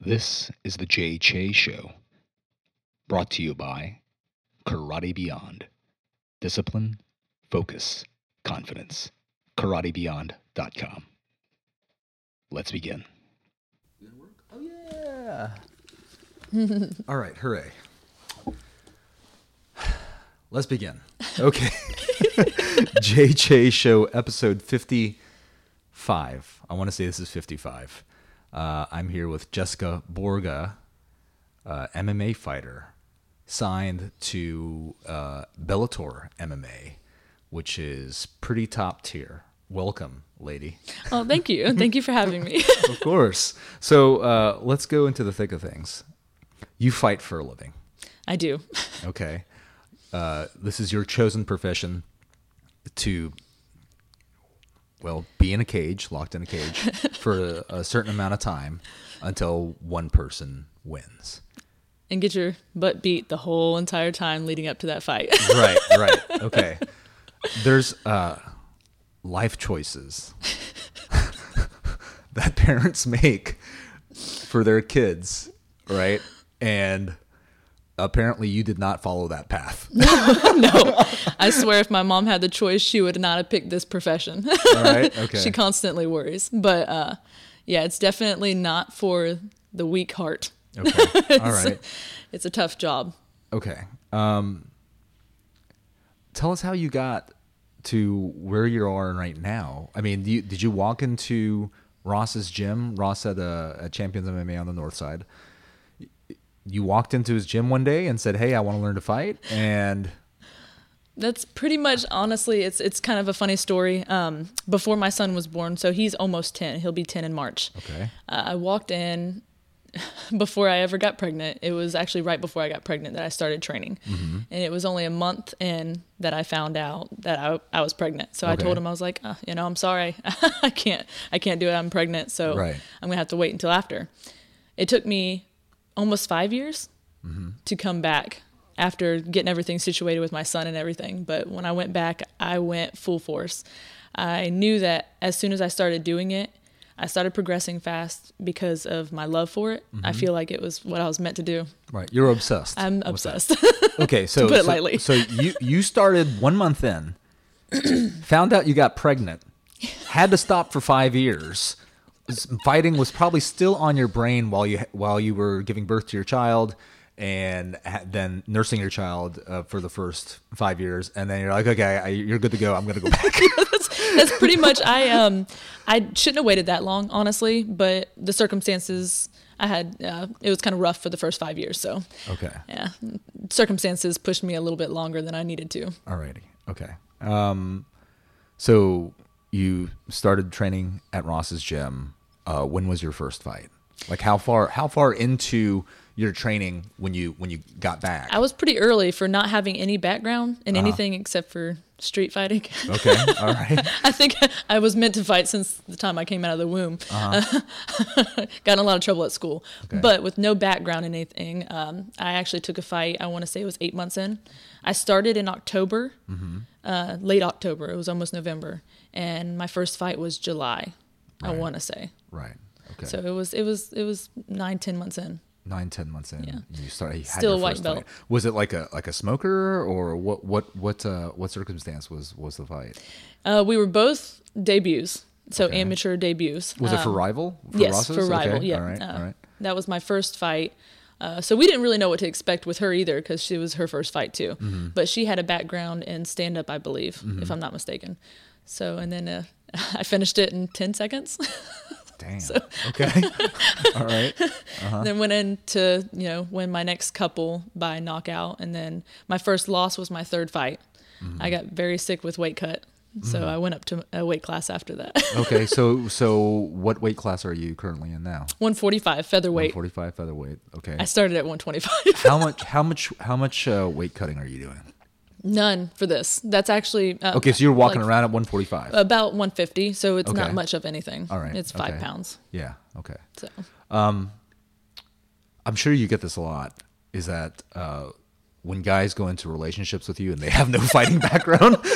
This is the Jay Che Show, brought to you by Karate Beyond. Discipline, focus, confidence. KarateBeyond.com. Let's begin. Oh yeah. All right, hooray. Let's begin. Okay. Jay Che Show episode 55. I want to say this is 55. Uh, I'm here with Jessica Borga, uh, MMA fighter, signed to uh, Bellator MMA, which is pretty top tier. Welcome, lady. Oh, thank you. Thank you for having me. Of course. So uh, let's go into the thick of things. You fight for a living. I do. Okay. Uh, this is your chosen profession to, well, be in a cage, locked in a cage for a, a certain amount of time until one person wins. And get your butt beat the whole entire time leading up to that fight. Right, right. Okay. There's uh, life choices that parents make for their kids, right? And apparently you did not follow that path. no. I swear if my mom had the choice, she would not have picked this profession. All right. Okay. she constantly worries. But uh, yeah, it's definitely not for the weak heart. okay. All right. It's a tough job. Okay. Um, tell us how you got to where you are right now. I mean, you, did you walk into Ross's gym? Ross had a, a Champions MMA on the North Side. You walked into his gym one day and said, "Hey, I want to learn to fight," and That's pretty much honestly it's it's kind of a funny story. Um, before my son was born, so he's almost 10. He'll be 10 in March. okay, Uh, I walked in before I ever got pregnant. It was actually right before I got pregnant that I started training. Mm-hmm. And it was only a month in that I found out that I, I was pregnant. So I told him I was like, uh, you know, I'm sorry. I can't I can't do it. I'm pregnant. So Right. I'm going to have to wait until after. It took me almost 5 years Mm-hmm. to come back after getting everything situated with my son and everything. But when I went back, I went full force. I knew that as soon as I started doing it, I started progressing fast because of my love for it. Mm-hmm. I feel like it was what I was meant to do. right. You're obsessed. I'm obsessed. Okay, so put it so, lightly. so you you started one month in, found out you got pregnant, had to stop for five years. Fighting was probably still on your brain while you while you were giving birth to your child, and then nursing your child uh, for the first five years, and then you're like, okay, I, you're good to go. I'm gonna go back. That's pretty much I um I shouldn't have waited that long, honestly, but the circumstances I had uh, it was kind of rough for the first 5 years, so okay, yeah, circumstances pushed me a little bit longer than I needed to. alrighty, okay. Um, so you started training at Ross's gym. Uh, when was your first fight? Like how far how far into your training when you when you got back? I was pretty early for not having any background in Uh-huh. anything except for street fighting. Okay, all right. I think I was meant to fight since the time I came out of the womb. Got in a lot of trouble at school, Uh-huh. Okay. but with no background in anything. Um, I actually took a fight. I want to say it was eight months in. I started in October, Mm-hmm. uh, late October. It was almost November, and my first fight was July. I want to say. Right. Okay. So it was it was it was nine ten months in. Nine, ten months in, Yeah. you started. You Still white belt. fight. Was it like a like a smoker or what? What what uh, what circumstance was was the fight? Uh, we were both debuts, so Okay. amateur debuts. Was it for Um, rival? For yes, Ross's? for rival. Okay, Yeah, All right. uh, all right. That was my first fight. Uh, so we didn't really know what to expect with her either because she was her first fight too. Mm-hmm. But she had a background in stand up, I believe, if I'm not mistaken. So and then uh, I finished it in ten seconds. Damn. Okay. all right. Uh-huh. Then went into you know win my next couple by knockout, and then my first loss was my third fight. Mm-hmm. I got very sick with weight cut, so I went up to a weight class after that. Okay. So so what weight class are you currently in now? 145 featherweight. Forty five featherweight. Okay. I started at 125. how much how much how much uh, weight cutting are you doing? None for this. That's actually uh, Okay, so you're walking like, around at 145. about 150, so it's Okay. not much of anything. All right, it's five okay. pounds. yeah. Okay. So I'm sure you get this a lot. Is that uh, when guys go into relationships with you and they have no fighting background,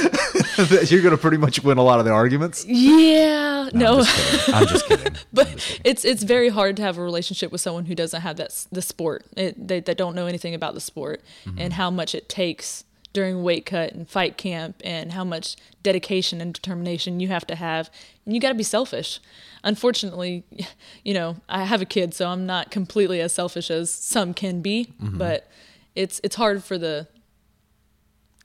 You're gonna pretty much win a lot of the arguments. Yeah, no, I'm just kidding. I'm just kidding. but it's it's very hard to have a relationship with someone who doesn't have that the sport. It, they they don't know anything about the sport Mm-hmm. and how much it takes during weight cut and fight camp and how much dedication and determination you have to have. And you got to be selfish. Unfortunately, you know, I have a kid, so I'm not completely as selfish as some can be, Mm-hmm. but it's it's hard for the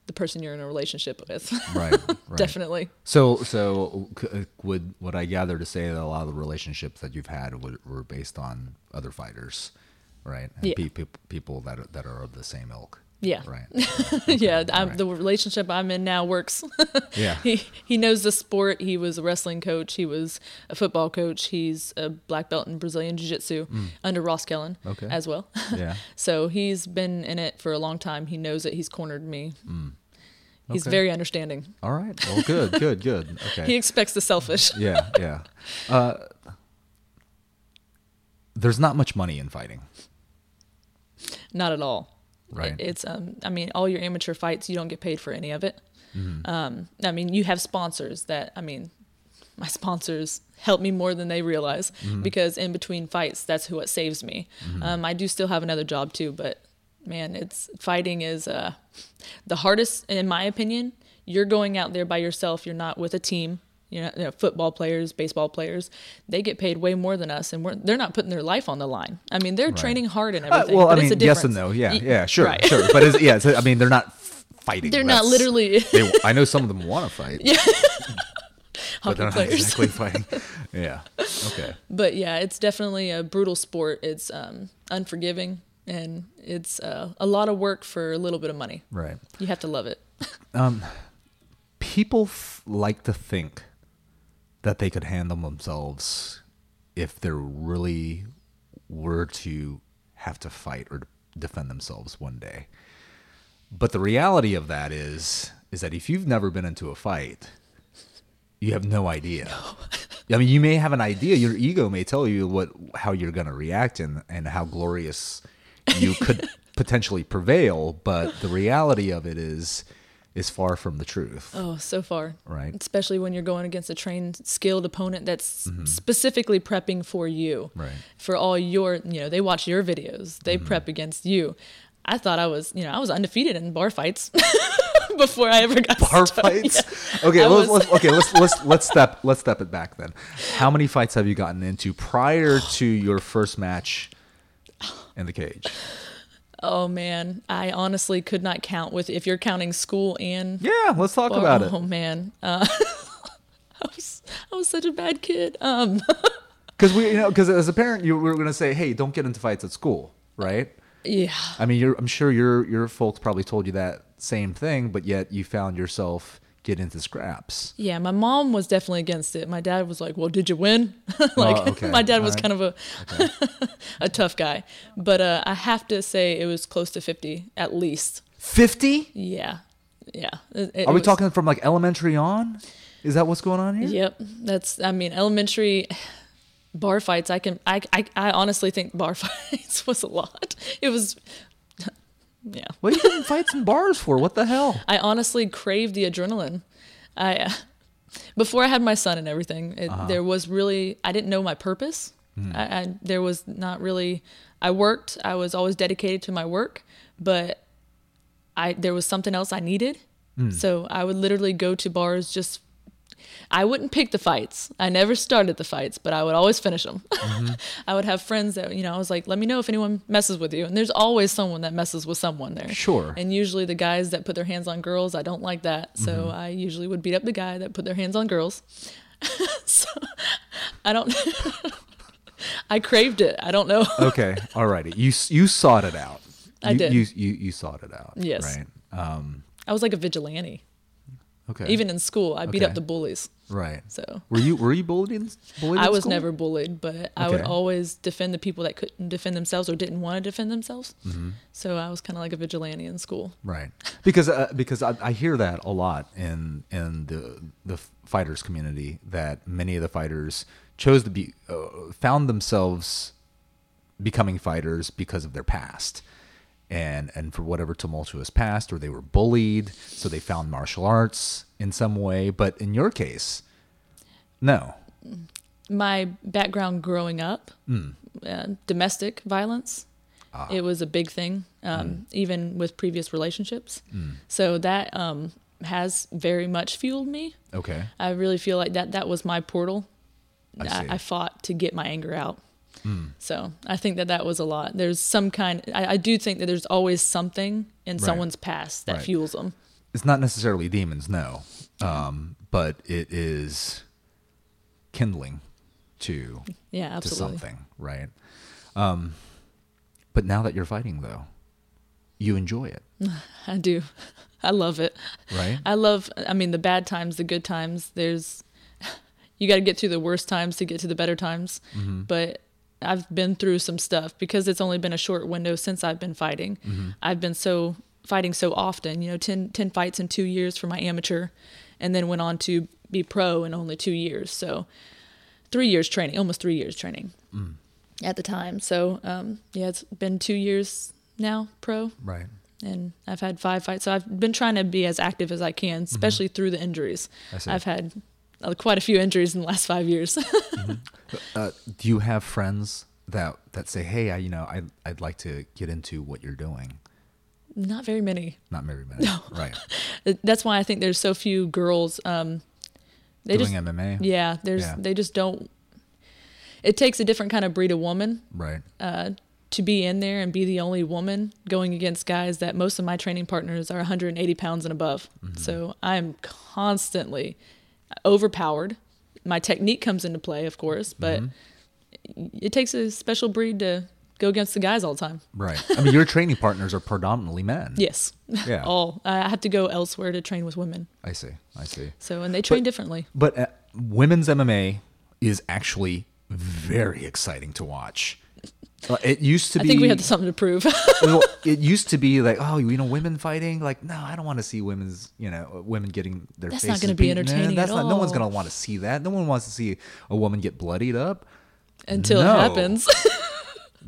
the person you're in a relationship with. Right, right. Definitely. So, so uh, would would I gather to say that a lot of the relationships that you've had would, were based on other fighters, right? And Yeah. pe- pe- people that are, that are of the same ilk. Yeah. Right. yeah, I'm, right. the relationship I'm in now works. Yeah. he he knows the sport. He was a wrestling coach. He was a football coach. He's a black belt in Brazilian Jiu Jitsu under Ross Kellen Mm. Okay. as well. Yeah. so he's been in it for a long time. He knows it. He's cornered me. He's Mm. Okay. very understanding. All right. Well, good, good, good. Okay. He expects the selfish. yeah, yeah. Uh, there's not much money in fighting, Not at all. Right? It- It's um I mean all your amateur fights you don't get paid for any of it. Mm-hmm. Um I mean you have sponsors that I mean my sponsors help me more than they realize Mm-hmm. because in between fights that's who what saves me. Um I do still have another job too but man it's fighting is uh the hardest in my opinion. You're going out there by yourself, you're not with a team. You know, you know, football players, baseball players, they get paid way more than us, and we're, they're not putting their life on the line. I mean, they're training hard and Uh, everything. well, I mean, a yes and no. Yeah, yeah, sure, right. sure. But it's, yeah, I mean, they're not fighting. They're not literally They, I know some of them want to fight. Yeah. but they're not exactly fighting. Yeah. Okay. But yeah, it's definitely a brutal sport. It's um, unforgiving and it's uh, a lot of work for a little bit of money. Right. You have to love it. People f- like to think that they could handle themselves if they really were to have to fight or defend themselves one day. But the reality of that is is that if you've never been into a fight, you have no idea. I mean, you may have an idea. Your ego may tell you what how you're going to react and and how glorious you could potentially prevail. But the reality of it is is far from the truth. Oh, so far. Right. Especially when you're going against a trained, skilled opponent that's specifically prepping for you. Mm-hmm. Right. For all your, you know, they watch your videos, they Mm-hmm. prep against you. I thought I was, you know, I was undefeated in bar fights before I ever got Bar started. fights. Okay, let's, was- let's, okay, let's let's let's step let's step it back then. How many fights have you gotten into prior to your first match in the cage? Oh man, I honestly could not count with if you're counting school and Yeah, let's talk oh, about it. Oh man, uh, I was I was such a bad kid. Um, Because we, you know, because as a parent, you were going to say, "Hey, don't get into fights at school," right? yeah, I mean, you're, I'm sure your your folks probably told you that same thing, but yet you found yourself get into scraps. yeah. My mom was definitely against it. My dad was like, "Well, did you win?" like Oh, okay. my dad was All right. kind of a a tough guy, but uh, I have to say it was close to fifty at least. Fifty? Yeah, yeah. It- it Are we was- talking from like elementary on? Is that what's going on here? Yep, that's. I mean, elementary bar fights. I can. I. I, I honestly think bar fights was a lot. It was. Yeah. What are you getting fights in bars for? What the hell? I honestly craved the adrenaline. I uh, before I had my son and everything, it, Uh-huh. there was really I didn't know my purpose. Hmm. I, I there was not really. I worked. I was always dedicated to my work, but I there was something else I needed. Hmm. So I would literally go to bars just. I wouldn't pick the fights. I never started the fights, but I would always finish them. Mm-hmm. I would have friends that you know. I was like, "Let me know if anyone messes with you." And there's always someone that messes with someone there. Sure. And usually the guys that put their hands on girls, I don't like that. So Mm-hmm. I usually would beat up the guy that put their hands on girls. so I don't. I craved it. I don't know. okay, alrighty. You you sought it out. I did. You, you you sought it out. Yes. Right. Um. I was like a vigilante. Okay. Even in school, I beat Okay. up the bullies. right. So Were you were you bullied? In, bullied I was school? never bullied, but I would Okay. always defend the people that couldn't defend themselves or didn't want to defend themselves. Mm-hmm. So I was kind of like a vigilante in school. Right. Because uh, because I, I hear that a lot in in the the fighters community that many of the fighters chose to be uh, found themselves becoming fighters because of their past. And and for whatever tumultuous past or they were bullied so they found martial arts in some way but in your case no my background growing up, Hmm. uh, domestic violence, Ah. it was a big thing, um, even with previous relationships. So that um, has very much fueled me. okay I really feel like that that was my portal. I I. I fought to get my anger out. So I think that that was a lot. There's some kind. I, I do think that there's always something in someone's past that Right. fuels them. it's not necessarily demons no um but it is kindling to Yeah, to something right um but now that you're fighting though you enjoy it I do. I love it. right I love, I mean, the bad times, the good times. There's, you got to get through the worst times to get to the better times. Mm-hmm. But I've been through some stuff because it's only been a short window since I've been fighting. Mm-hmm. I've been so fighting so often, you know, 10, 10 fights in two years for my amateur, and then went on to be pro in only two years. So three years training, almost three years training Mm. at the time. So um, yeah, it's been two years now pro right and I've had five fights. So I've been trying to be as active as I can, especially through the injuries. Mm-hmm. I've had quite a few injuries in the last five years. uh, do you have friends that that say hey I, you know I, i'd like to get into what you're doing Not very many. not very many No. right That's why I think there's so few girls. Um, they doing just mma yeah, there's Yeah. they just don't. It takes a different kind of breed of woman right uh, to be in there and be the only woman going against guys that most of my training partners are 180 pounds and above. Mm-hmm. So I'm constantly overpowered. My technique comes into play, of course, but Mm-hmm. it takes a special breed to go against the guys all the time. right i mean your training partners are predominantly men Yes. Yeah. all. I have to go elsewhere to train with women. i see i see So, and they train differently. But uh, women's MMA is actually very exciting to watch. It used to be. I be. think we had something to prove. well, it used to be like, oh, you know, women fighting. Like, no, I don't want to see women's, you know, women getting their That's not faces gonna be beaten in. entertaining That's at not. No one's gonna want to see that. No one wants to see a woman get bloodied up. until No. it happens.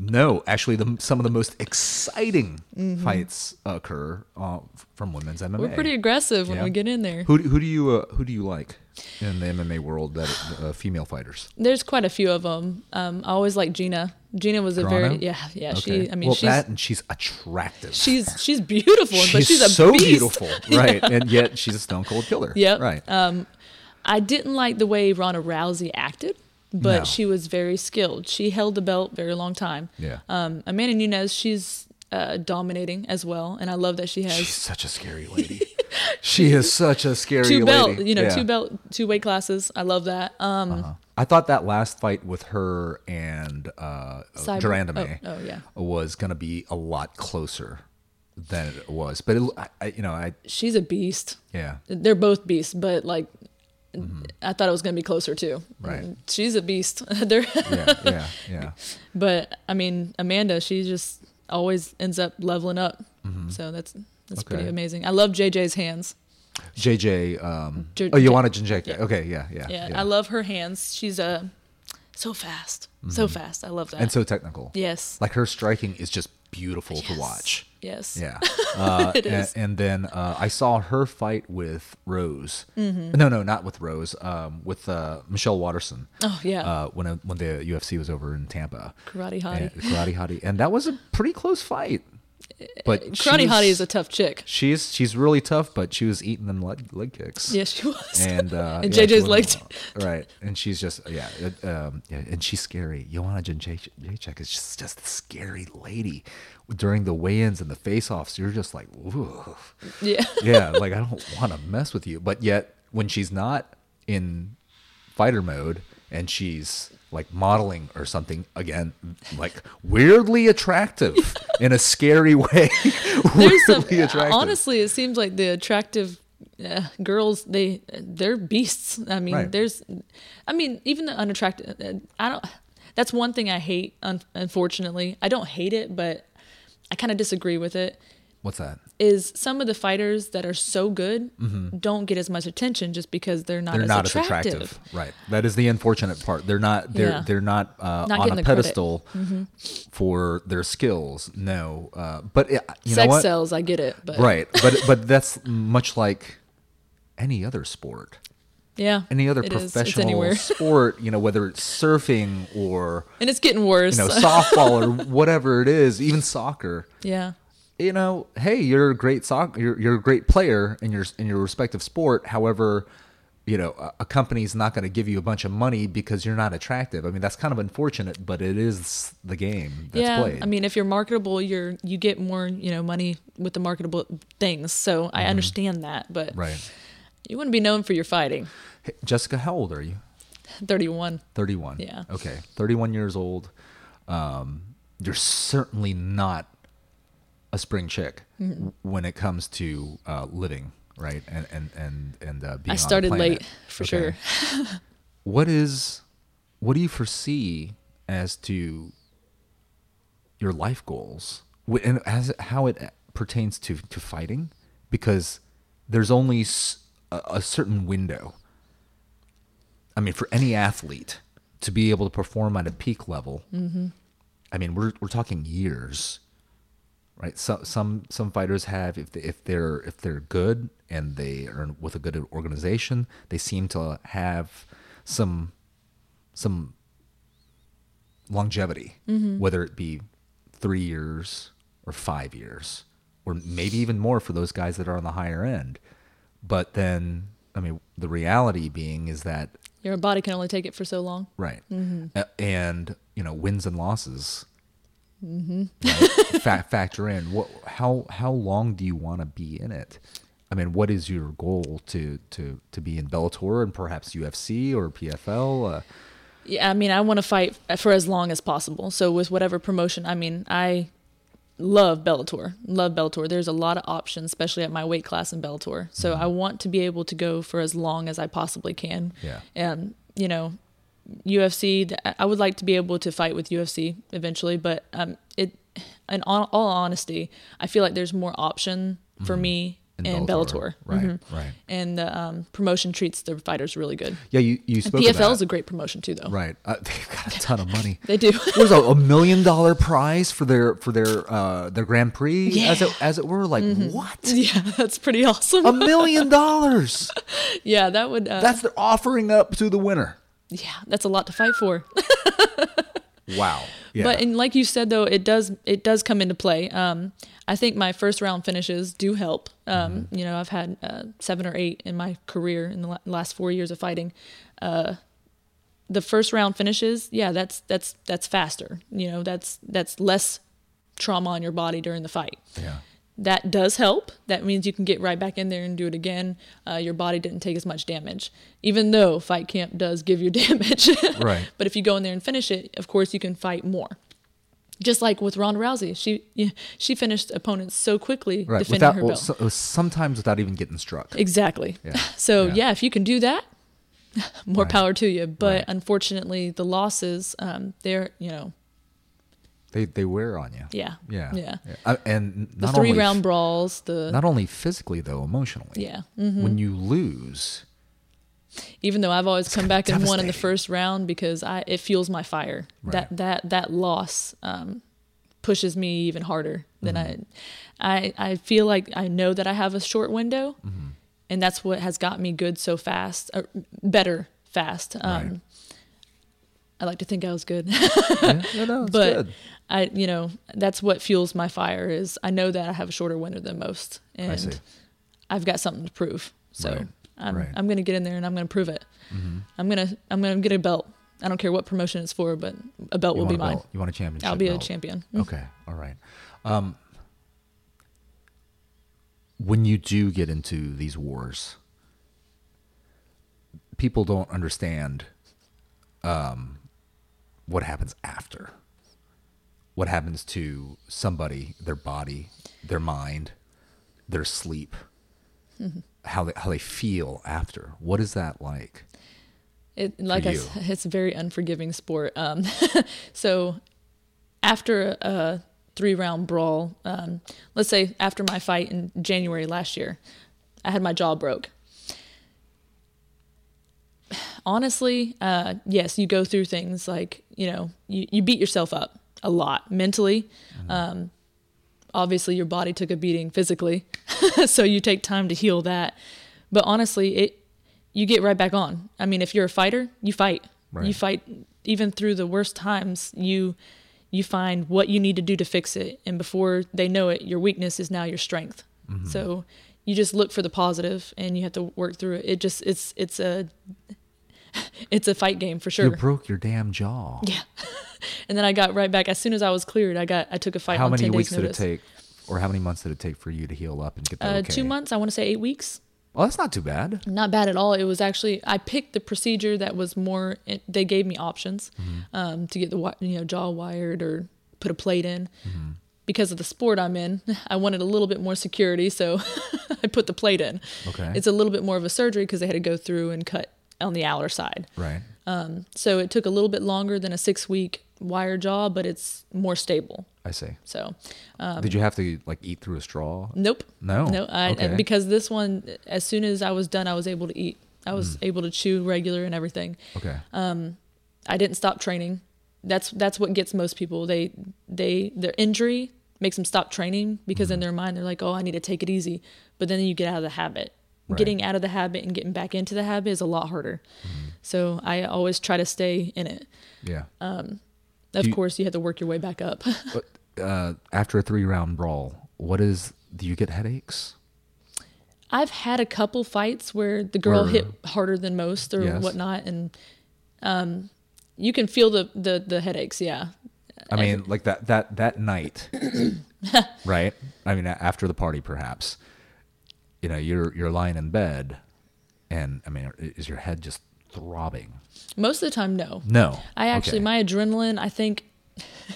No, actually, the, some of the most exciting Mm-hmm. fights occur uh, from women's MMA. We're pretty aggressive when we get in there. Who, do- who do you uh, who do you like in the MMA world that uh, female fighters? There's quite a few of them. Um, I always like Gina. Gina was a very yeah yeah. Okay. She I mean well, she's that and she's attractive. she's she's beautiful, but she's, she's a so beast. beautiful, right? And yet she's a stone cold killer. Yeah, Right. Um, I didn't like the way Ronda Rousey acted, but No. she was very skilled. She held the belt very long time. yeah. Um, Amanda Nunes, she's uh, dominating as well, and I love that she has she's such a scary lady. she is such a scary two belt, lady. you know, Yeah. two belt, two weight classes. I love that. Um, Uh-huh. I thought that last fight with her and uh, Cyber- de Randamie oh, oh, yeah. was going to be a lot closer than it was. But it, I, I, you know, I she's a beast. yeah, They're both beasts, but like. I thought it was going to be closer too. Mm-hmm. Right. And She's a beast. They're yeah, yeah, yeah. But I mean, Amanda, she just always ends up leveling up. So that's that's pretty Mm-hmm. Amazing. I love JJ's hands. JJ. Um, J- oh, you J- want to Jinjek? yeah. Okay, yeah, yeah, Yeah, I love her hands. She's uh, so fast, so fast. I love that. Mm-hmm. and so technical. yes, Like her striking is just beautiful to watch. Yes, Yeah. Uh, It and, is. and then uh, I saw her fight with Rose. Mm-hmm. No, no, not with Rose. Um, with uh, Michelle Waterson. Oh yeah, Uh, when when the UFC was over in Tampa. karate hottie. And, karate hottie, and that was a pretty close fight. But karate hottie is a tough chick. She's she's really tough, but she was eating them leg, leg kicks. Yes, she was. And uh, And yeah, JJ's leg- right, and she's just yeah, it, um, yeah, and she's scary. Joanna Jędrzejczyk is just just a scary lady. During the weigh-ins and the face-offs, you're just like, Ooh. yeah, yeah, like I don't want to mess with you. But yet, when she's not in fighter mode and she's like modeling or something, again, like weirdly attractive in a scary way. there's some. attractive. Honestly, it seems like the attractive uh, girls they they're beasts. I mean, Right. there's, I mean, even the unattractive. uh, I don't. That's one thing I hate. Un- unfortunately, I don't hate it, but I kind of disagree with it. What's that? Is some of the fighters that are so good don't get as much attention just because they're not, Mm-hmm. They're as, not attractive. as attractive, right? That is the unfortunate part. They're not. They're Yeah. they're not, uh, Not on a pedestal for their skills. No, uh, but it, you know Sex what? sells, I get it, but Right, but but that's much like any other sport, yeah, any other. Professional sport. You know, whether it's surfing or and it's getting worse. you know softball or whatever it is, even soccer. yeah, you know, hey, you're a great soccer, you're, you're a great player in your in your respective sport. However, you know, a, a company's not going to give you a bunch of money because you're not attractive. I mean, that's kind of unfortunate, but it is the game that's yeah. played. I mean, if you're marketable, you're you get more you know money with the marketable things. So I understand that, but Mm-hmm. right. you wouldn't be known for your fighting. Hey, Jessica, how old are you? Thirty-one. 31. Yeah. Okay. 31 years old. Um, you're certainly not a spring chick w- when it comes to uh, living, right? And and and and uh, being. I started late for Okay. sure. what is what do you foresee as to your life goals and as how it pertains to to fighting because there's only a certain window i mean for any athlete to be able to perform at a peak level i mean we're we're talking years right so, some some fighters have if they, if they're if they're good and they are with a good organization they seem to have some some longevity whether it be 3 years or 5 years or maybe even more for those guys that are on the higher end but then i mean the reality being is that Your body can only take it for so long. Right. Mm-hmm. And, you know, wins and losses Mm-hmm. right, fa- factor in. What, how, how long do you want to be in it? I mean, what is your goal to, to, to be in Bellator and perhaps UFC or PFL? Uh, Yeah, I mean, I want to fight for as long as possible. So with whatever promotion, I mean, I love Bellator. Love Bellator. There's a lot of options, especially at my weight class in Bellator. So I want to be able to go for as long as I possibly can. Yeah. And you know, UFC. I would like to be able to fight with UFC eventually, but um, it. In all, all honesty, I feel like there's more option for me and in Bellator. Right, Mhm. right. And the um, promotion treats the fighters really good. Yeah, you, you spoke PFL is a great promotion too, though. Right. Uh, they've got a ton of money. They do. There's a, a million dollar prize for their for their uh, their Grand Prix as Yeah. Mm-hmm. it as it were. Like what? yeah, that's pretty awesome. A million dollars. yeah, that would. Uh, That's the offering up to the winner. Yeah, that's a lot to fight for. Wow. Yeah. But and like you said though, it does it does come into play. Um, I think my first round finishes do help. Um, Mm-hmm. You know, I've had uh, seven or eight in my career in the last four years of fighting. Uh, the first round finishes, yeah, that's that's that's faster. You know, that's that's less trauma on your body during the fight. yeah. That does help. That means you can get right back in there and do it again. Uh, your body didn't take as much damage, even though fight camp does give you damage. Right. But if you go in there and finish it, of course you can fight more. Just like with Ronda Rousey, she she finished opponents so quickly Right. defending Without her belt. so, uh, sometimes without even getting struck. exactly. Yeah. So Yeah. yeah. if you can do that, more Right. power to you. But Right. unfortunately, the losses, um, they're you know, They they wear on you. yeah, Yeah. yeah. Uh, and The three only round brawls, the not only physically though, emotionally. yeah. Mm-hmm. When you lose, even though I've always come back and won in the first round because I it fuels my fire. Right. That that that loss um, pushes me even harder than Mm-hmm. I. I I feel like I know that I have a short window, Mm-hmm. and that's what has got me good so fast, or better fast. Um, Right. I like to think I was good, yeah, no, it's but good. I you know that's what fuels my fire is I know that I have a shorter window than most, and. I've got something to prove. So Right, I'm right. I'm gonna get in there and I'm gonna prove it. I'm gonna I'm gonna get a belt. I don't care what promotion it's for, but a belt You will be mine. belt. You want a championship. I'll be a champion. Okay. All right. Um, when you do get into these wars, people don't understand um, what happens after. What happens to somebody, their body, their mind, their sleep, how they how they feel after. What is that like? It like I it's a very unforgiving sport. Um, so after a three round brawl. Um, let's say after my fight in January last year, I had my jaw broke. Honestly, uh, yes, you go through things like, you know, you, you beat yourself up a lot mentally. Um, obviously, your body took a beating physically, so you take time to heal that. But honestly, it you get right back on. I mean, if you're a fighter, you fight. Right. You fight even through the worst times. You you find what you need to do to fix it, and before they know it, your weakness is now your strength. So you just look for the positive, and you have to work through it. It just it's it's a it's a fight game for sure. You broke your damn jaw. yeah. and then I got right back as soon as I was cleared. I got I took a fight How many weeks did it take, or how many months did it take for you to heal up and get that Uh, okay? Two months. I want to say eight weeks. Well, that's not too bad. Not bad at all. It was actually I picked the procedure that was more. It, they gave me options um, to get the you know jaw wired or put a plate in. Because of the sport I'm in, I wanted a little bit more security, so I put the plate in. Okay. It's a little bit more of a surgery because they had to go through and cut on the outer side. Right. So it took a little bit longer than a six week wire jaw, but it's more stable. I see. So did you have to like eat through a straw? Nope. No? No. I, Okay. Because this one, as soon as I was done, I was able to eat. I was Mm. able to chew regular and everything. Okay. Um, I didn't stop training. That's that's what gets most people. They they their injury makes them stop training because Mm-hmm. in their mind they're like, oh, I need to take it easy. But then you get out of the habit. Right. Getting out of the habit and getting back into the habit is a lot harder. Mm-hmm. So I always try to stay in it. yeah. Of You- course, you have to work your way back up. But uh, after a three round brawl, what is? Do you get headaches? I've had a couple fights where the girl Where- hit harder than most or Yes. whatnot, and um, you can feel the, the the headaches. Yeah, I mean, like that that that night, right? I mean, after the party, perhaps. You know, you're you're lying in bed, and I mean, is your head just throbbing? most of the time, no. No. I actually Okay. my adrenaline. I think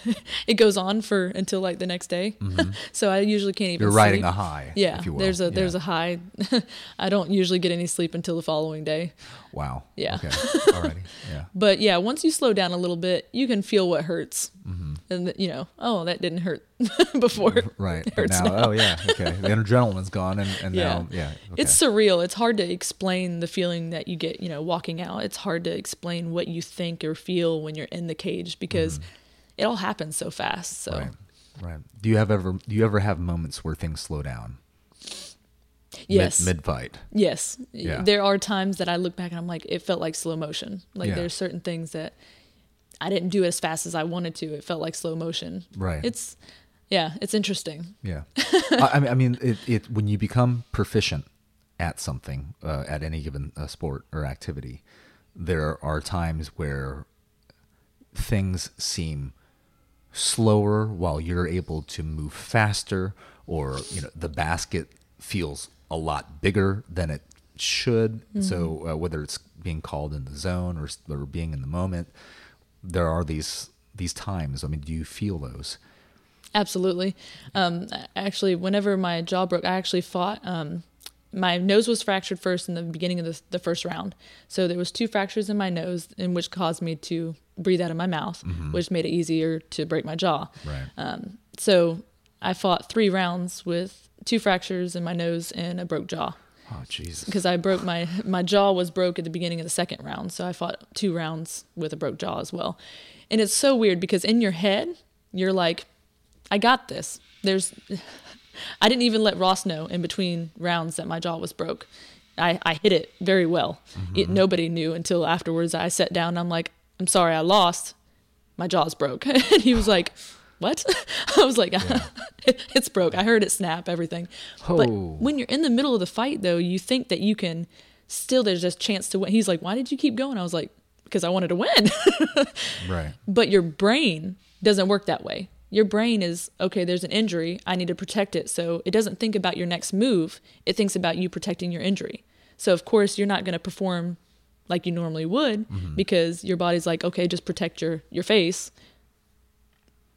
it goes on for until like the next day, so I usually can't even. Mm-hmm. You're riding sleep. a high. Yeah, if you will. there's a there's a high. I don't usually get any sleep until the following day. wow. Yeah. Okay. Alrighty. Yeah. But yeah, once you slow down a little bit, you can feel what hurts, Mm-hmm. and you know, oh, that didn't hurt before. Right. But now, now. oh yeah, okay. The adrenaline's gone, and, and Yeah. now, yeah. Okay. It's surreal. It's hard to explain the feeling that you get, you know, walking out. It's hard to explain what you think or feel when you're in the cage because it all happens so fast. So right. Right. Do you have ever? Do you ever have moments where things slow down? yes, Mid, fight. yes, Yeah. there are times that I look back and I'm like, it felt like slow motion. Like Yeah. there's certain things that I didn't do as fast as I wanted to. It felt like slow motion. Right. It's yeah, it's interesting. Yeah. I, I mean, I mean, it, it when you become proficient at something, uh, at any given uh, sport or activity, there are times where things seem slower while you're able to move faster, or you know, the basket feels a lot bigger than it should. So uh, whether it's being called in the zone or, or being in the moment, there are these these times. I mean, do you feel those? Absolutely. Um, actually, whenever my jaw broke, I actually fought. Um, my nose was fractured first in the beginning of the, the first round. So there was two fractures in my nose, in which caused me to breathe out of my mouth, which made it easier to break my jaw. Right. Um, so I fought three rounds with two fractures in my nose and a broke jaw Oh Jesus. because I broke my my jaw was broke at the beginning of the second round, so I fought two rounds with a broke jaw as well. And it's so weird because in your head, you're like, I got this. There's I didn't even let Ross know in between rounds that my jaw was broke. I, I hit it very well. It, nobody knew until afterwards. I sat down and I'm like, I'm sorry, I lost. My jaw's broke. and he was like, What? I was like, It's broke. I heard it snap, everything. But Oh. when you're in the middle of the fight, though, you think that you can still, there's just chance to win. He's like, Why did you keep going? I was like, Because I wanted to win. Right. but your brain doesn't work that way. Your brain is, okay, there's an injury. I need to protect it. So it doesn't think about your next move. It thinks about you protecting your injury. So, of course, you're not going to perform like you normally would because your body's like, okay, just protect your, your face,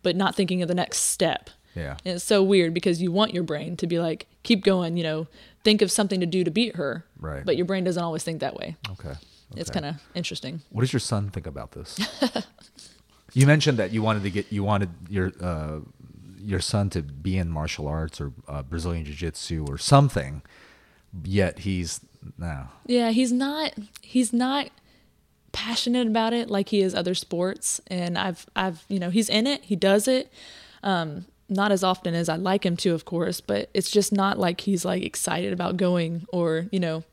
but not thinking of the next step. Yeah. And it's so weird because you want your brain to be like, keep going, you know, think of something to do to beat her. Right. But your brain doesn't always think that way. Okay. It's kind of interesting. What does your son think about this? you mentioned that you wanted to get you wanted your uh, your son to be in martial arts or uh, Brazilian Jiu Jitsu or something, yet he's no. Yeah, he's not he's not passionate about it like he is other sports and I've I've you know, he's in it, he does it. Um not as often as I'd like him to, of course, but it's just not like he's like excited about going or, you know,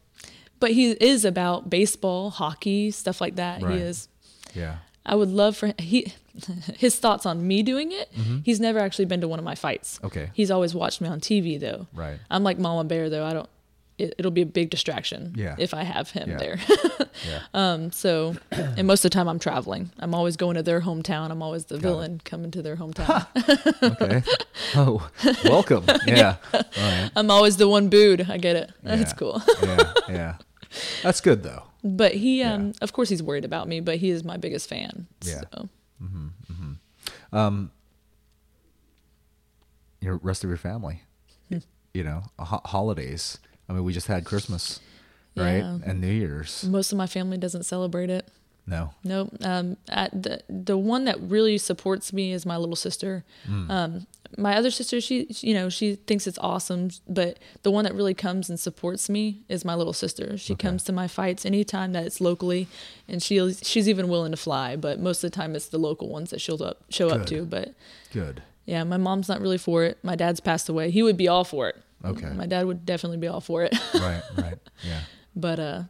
but he is about baseball, hockey, stuff like that. Right. He is. Yeah. I would love for he his thoughts on me doing it. He's never actually been to one of my fights. Mm-hmm. Okay. He's always watched me on TV though. Right. I'm like Mama Bear though. I don't. It, it'll be a big distraction. Yeah. If I have him Yeah. there. Yeah. um. So, and most of the time I'm traveling. I'm always going to their hometown. I'm always the villain coming to their hometown. okay. Oh, welcome. Yeah. Right. I'm always the one booed. I get it. That's cool. yeah. Yeah. That's good though. But he, um, of course, he's worried about me. But he is my biggest fan. Yeah. So. Your rest of your family. You know, ho- holidays. I mean, we just had Christmas, right? Yeah. And New Year's. Most of my family doesn't celebrate it. No. Nope. Um, at the the one that really supports me is my little sister. Hmm. Um, my other sister, she, she- you know, she thinks it's awesome, but the one that really comes and supports me is my little sister. She Okay. comes to my fights anytime that it's locally, and she she's even willing to fly. But most of the time, it's the local ones that she'll up, show up to. But Good. yeah, my mom's not really for it. My dad's passed away. He would be all for it. Okay. My dad would definitely be all for it. Right. Right. Yeah. but uh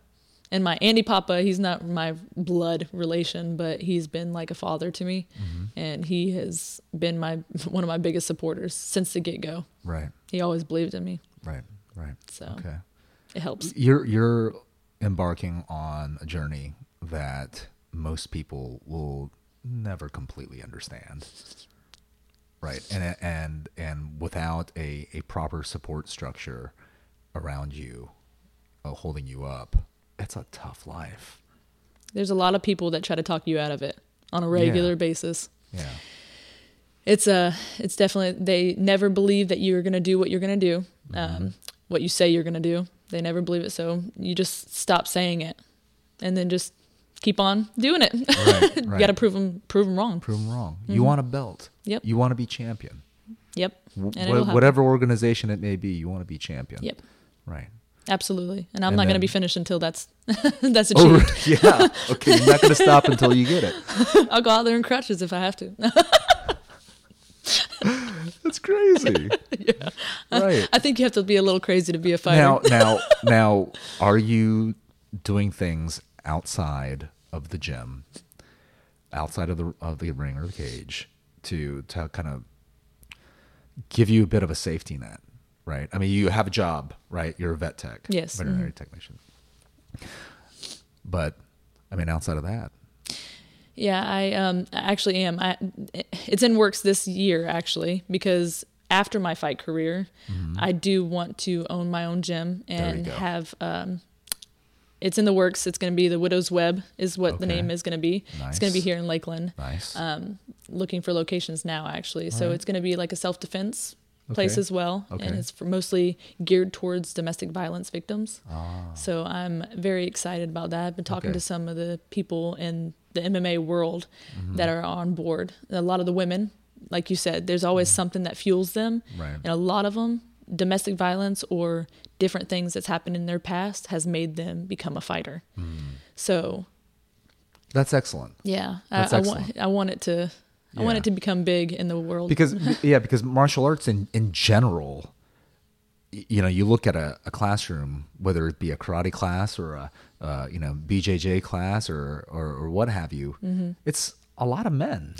and my Andy Papa, he's not my blood relation, but he's been like a father to me, Mm-hmm. and he has been my one of my biggest supporters since the get go. Right. He always believed in me, Right. Right. so Okay. it helps. You're you're embarking on a journey that most people will never completely understand. Right. And and and without a, a proper support structure around you, uh, holding you up, it's a tough life. There's a lot of people that try to talk you out of it on a regular Yeah. basis. Yeah. It's a, it's definitely they never believe that you're gonna do what you're gonna do, Mm-hmm. um, what you say you're gonna do. They never believe it, so you just stop saying it, and then just keep on doing it. Right. you got to prove them, prove them wrong. prove them wrong. You mm-hmm. want a belt. Yep. You want to be champion. Yep. W- And wha- it'll happen. whatever organization it may be, you want to be champion. Yep. Right. Absolutely. And I'm And not going to be finished until that's that's Oh, achieved. yeah. Okay. You're not going to stop until you get it. I'll go out there in crutches if I have to. That's crazy. yeah. Right. I think you have to be a little crazy to be a fighter. Now, now, now, are you doing things outside of the gym, outside of the of the ring or the cage, to to kind of give you a bit of a safety net, right? I mean, you have a job, right? You're a vet tech, Yes. Mm-hmm. veterinary technician. But I mean, outside of that, Yeah, I um actually am. I it's in works this year actually because after my fight career, I do want to own my own gym Mm-hmm. And have um it's in the works. It's going to be the Widow's Web is what the name is going to be. It's going to be here in Lakeland. nice. Um looking for locations now actually. So it's going to be like a self-defense place as well Okay. and it's for mostly geared towards domestic violence victims. ah, So I'm very excited about that. I've been talking Okay. to some of the people in the MMA world Mm-hmm. that are on board. A lot of the women, like you said, there's always something that fuels them. Mm-hmm. Right. And a lot of them, domestic violence or different things that's happened in their past has made them become a fighter. Mm. So that's excellent. yeah, That's I, I want excellent. I want it to I want it to become big in the world. because yeah because martial arts in in general you know you look at a, a classroom whether it be a karate class or a uh, you know bjj class or or, or what have you it's a lot of men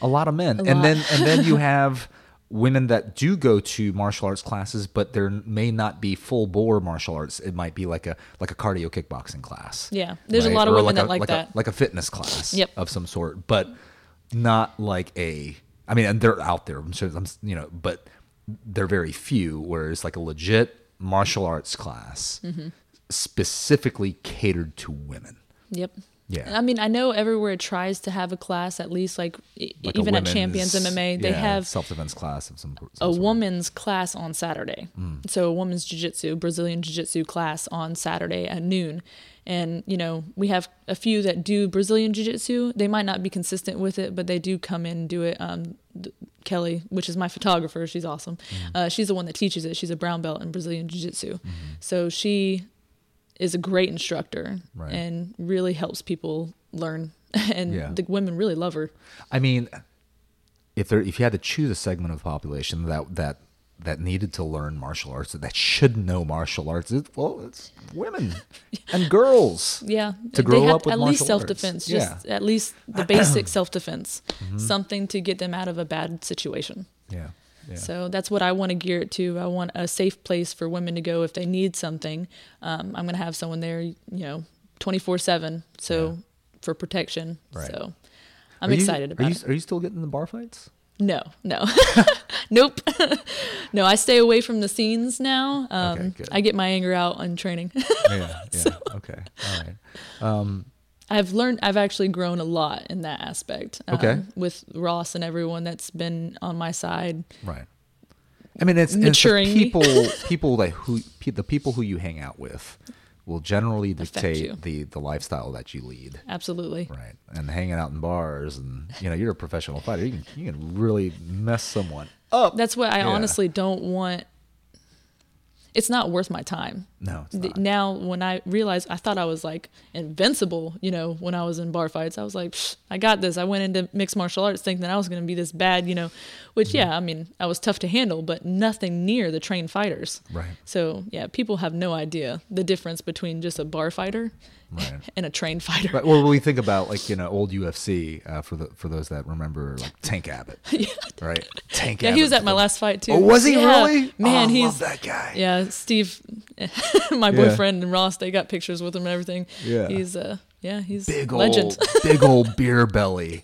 a lot of men and lot. then and then you have women that do go to martial arts classes but there may not be full bore martial arts it might be like a like a cardio kickboxing class Yeah, there's a lot of Or women that a, like a, that. like a fitness class Yep. of some sort, but not like a. I mean, and they're out there. I'm sure. I'm, you know, but they're very few. Whereas like a legit martial arts class, Mm-hmm. specifically catered to women. Yep. Yeah. I mean, I know everywhere it tries to have a class at least like, Like even at Champions MMA, they yeah, have self defense class of some, some a sort. woman's class on Saturday. Mm. So a woman's jiu-jitsu, Brazilian jiu-jitsu class on Saturday at noon. And you know, we have a few that do Brazilian jiu-jitsu. They might not be consistent with it, but they do come in and do it um Kelly, which is my photographer. She's awesome. Mm-hmm. Uh, she's the one that teaches it. She's a brown belt in Brazilian Jiu Jitsu. So she is a great instructor Right. and really helps people learn. and Yeah. the women really love her. I mean, if there if you had to choose a segment of the population that that that needed to learn martial arts that should know martial arts, it, well, it's women and girls. Yeah, To they grow have up with at least self defense. arts. Just Yeah. Mm-hmm. at least the basic self defense, something to get them out of a bad situation. Yeah. Yeah. So that's what I want to gear it to. I want a safe place for women to go if they need something. Um, I'm going to have someone there, you know, 24 seven. So for protection. Right. So I'm Are you- excited are about you, it. Are you still getting the bar fights? No, no, nope. no, I stay away from the scenes now. Um, Okay. I get my anger out on training. Yeah. Yeah. okay. All right. I've learned, I've actually grown a lot in that aspect. um, Okay. With Ross and everyone that's been on my side. Right. I mean, it's, it's the Maturing me. people people that who the people who you hang out with will generally dictate the the lifestyle that you lead. Absolutely. Right. And hanging out in bars and you know, you're a professional fighter. You can you can really mess someone up. That's what I Yeah. honestly don't want. It's not worth my time. No, it's not. Now, when I realized, I thought I was like invincible, you know, when I was in bar fights. I was like, I got this. I went into mixed martial arts thinking that I was going to be this bad, you know, which, Mm-hmm. yeah, I mean, I was tough to handle, but nothing near the trained fighters. Right. So, yeah, people have no idea the difference between just a bar fighter Right. and a trained fighter. Right. Well, when we think about like you know old UFC uh, for the for those that remember like Tank Abbott, right? Tank. Abbott. Yeah, he was at my last fight too. Oh, was he Yeah. really? Man, oh, I he's love that guy. Yeah, Steve, my Yeah. boyfriend and Ross, they got pictures with him and everything. Yeah. he's uh, yeah, he's big legend. old big old beer belly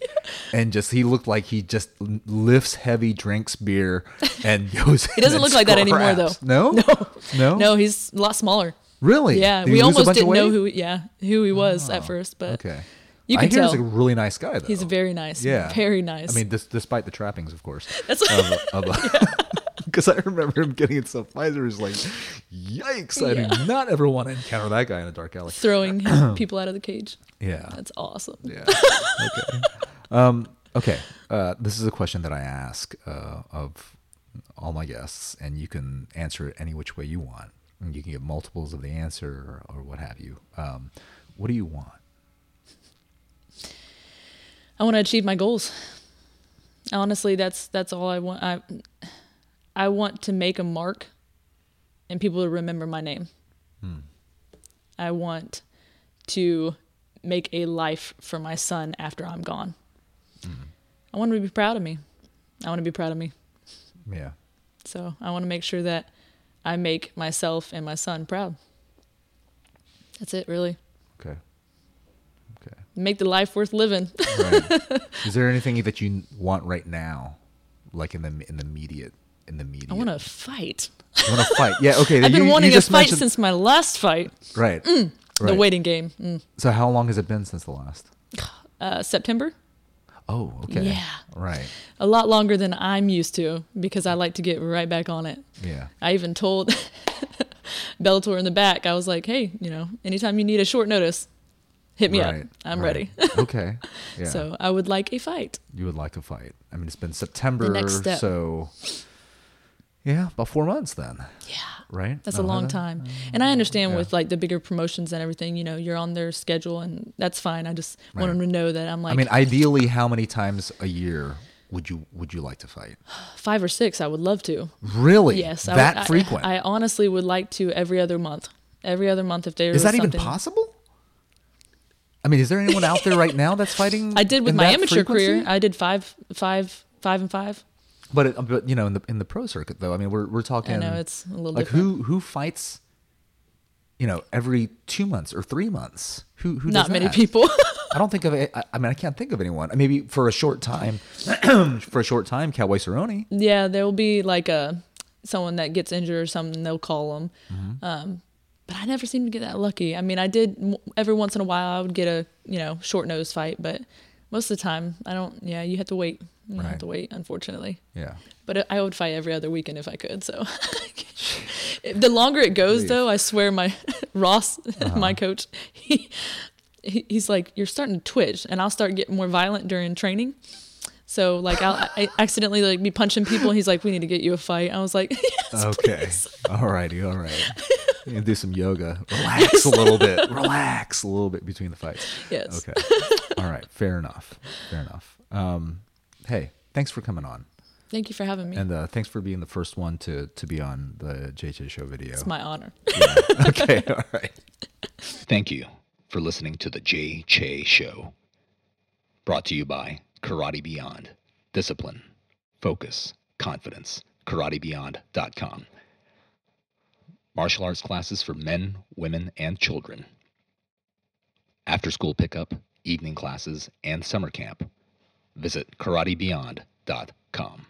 and just he looked like he just lifts heavy drinks beer and goes He doesn't look like that anymore, though. no no no no, he's a lot smaller. really Yeah, Did we almost didn't know who yeah who he was Oh, at first, but okay you I can hear tell he's a really nice guy though he's very nice. yeah very nice. I mean dis- despite the trappings of course That's because I remember him getting in some fights where he's like yikes I Yeah. do not ever want to encounter that guy in a dark alley throwing people out of the cage. yeah That's awesome. Yeah. Okay. um, okay. Uh, this is a question that I ask uh, of all my guests, and you can answer it any which way you want. And you can get multiples of the answer or, or what have you. Um, what do you want? I want to achieve my goals. Honestly, that's that's all I want. I I want to make a mark and people to remember my name. Hmm. I want to make a life for my son after I'm gone. Hmm. I want him to be proud of me. I want to be proud of me. Yeah. So I want to make sure that I make myself and my son proud. That's it, really. Okay. Okay. Make the life worth living. Right. is there anything that you want right now, like in the in the immediate in the immediate? I want to fight. I want to fight? Yeah. Okay. I've you- been you wanting to just fight mentioned- since my last fight. Right. The right. waiting game. Mm. So how long has it been since the last? Uh, September. Oh. Okay. Yeah. Right. A lot longer than I'm used to because I like to get right back on it. Yeah. I even told Bellator in the back, I was like, hey, you know, anytime you need a short notice, hit me right. up. I'm right. ready. okay. Yeah. So I would like a fight. you would like to fight. I mean, it's been September, next step. so yeah, about four months then, Yeah. right? That's a Uh-huh. long time. And I understand Yeah. with like the bigger promotions and everything, you know, you're on their schedule and that's fine. I just want them to know that I'm like I mean, ideally, how many times a year would you would you like to fight? five or six. I would love to. Really? Yes. I that would- I- frequent? I, honestly would like to every other month. Every other month if there is was that even possible? I mean, is there anyone out there right now that's fighting? I did with in my that amateur career. I did five, five, five and five. But it, but you know, in the in the pro circuit though, I mean, we're we're talking. I know it's a little like different. who who fights? You know, every two months or three months. Who who? Not many that? people. I don't think of it. I I mean, I can't think of anyone. Maybe for a short time, for a short time, Cowboy Cerrone. yeah, there will be like a someone that gets injured or something. They'll call them. Mm-hmm. Um, but I never seem to get that lucky. I mean, I did every once in a while. I would get a you know short nose fight, but most of the time I don't. Yeah, you have to wait. You Right. have to wait, unfortunately. Yeah. But I would fight every other weekend if I could. So the longer it goes, Leave. though, I swear, my Ross, Uh-huh. my coach, he, he he's like, you're starting to twitch, and I'll start getting more violent during training. So like I'll I accidentally like be punching people. And he's like, "We need to get you a fight." I was like, yes, Okay. please." All righty. All right. Can do some yoga. Relax a little bit. Relax a little bit between the fights. Yes. Okay. All right. Fair enough. Fair enough. Um, hey, thanks for coming on, Thank you for having me. and uh, thanks for being the first one to to be on the JJ Show video. it's my honor. okay. All right. Thank you for listening to the Jay Che Show. Brought to you by Karate Beyond. Discipline, focus, confidence. KarateBeyond.com. Martial arts classes for men, women, and children. After school pickup, evening classes, and summer camp. Visit KarateBeyond.com.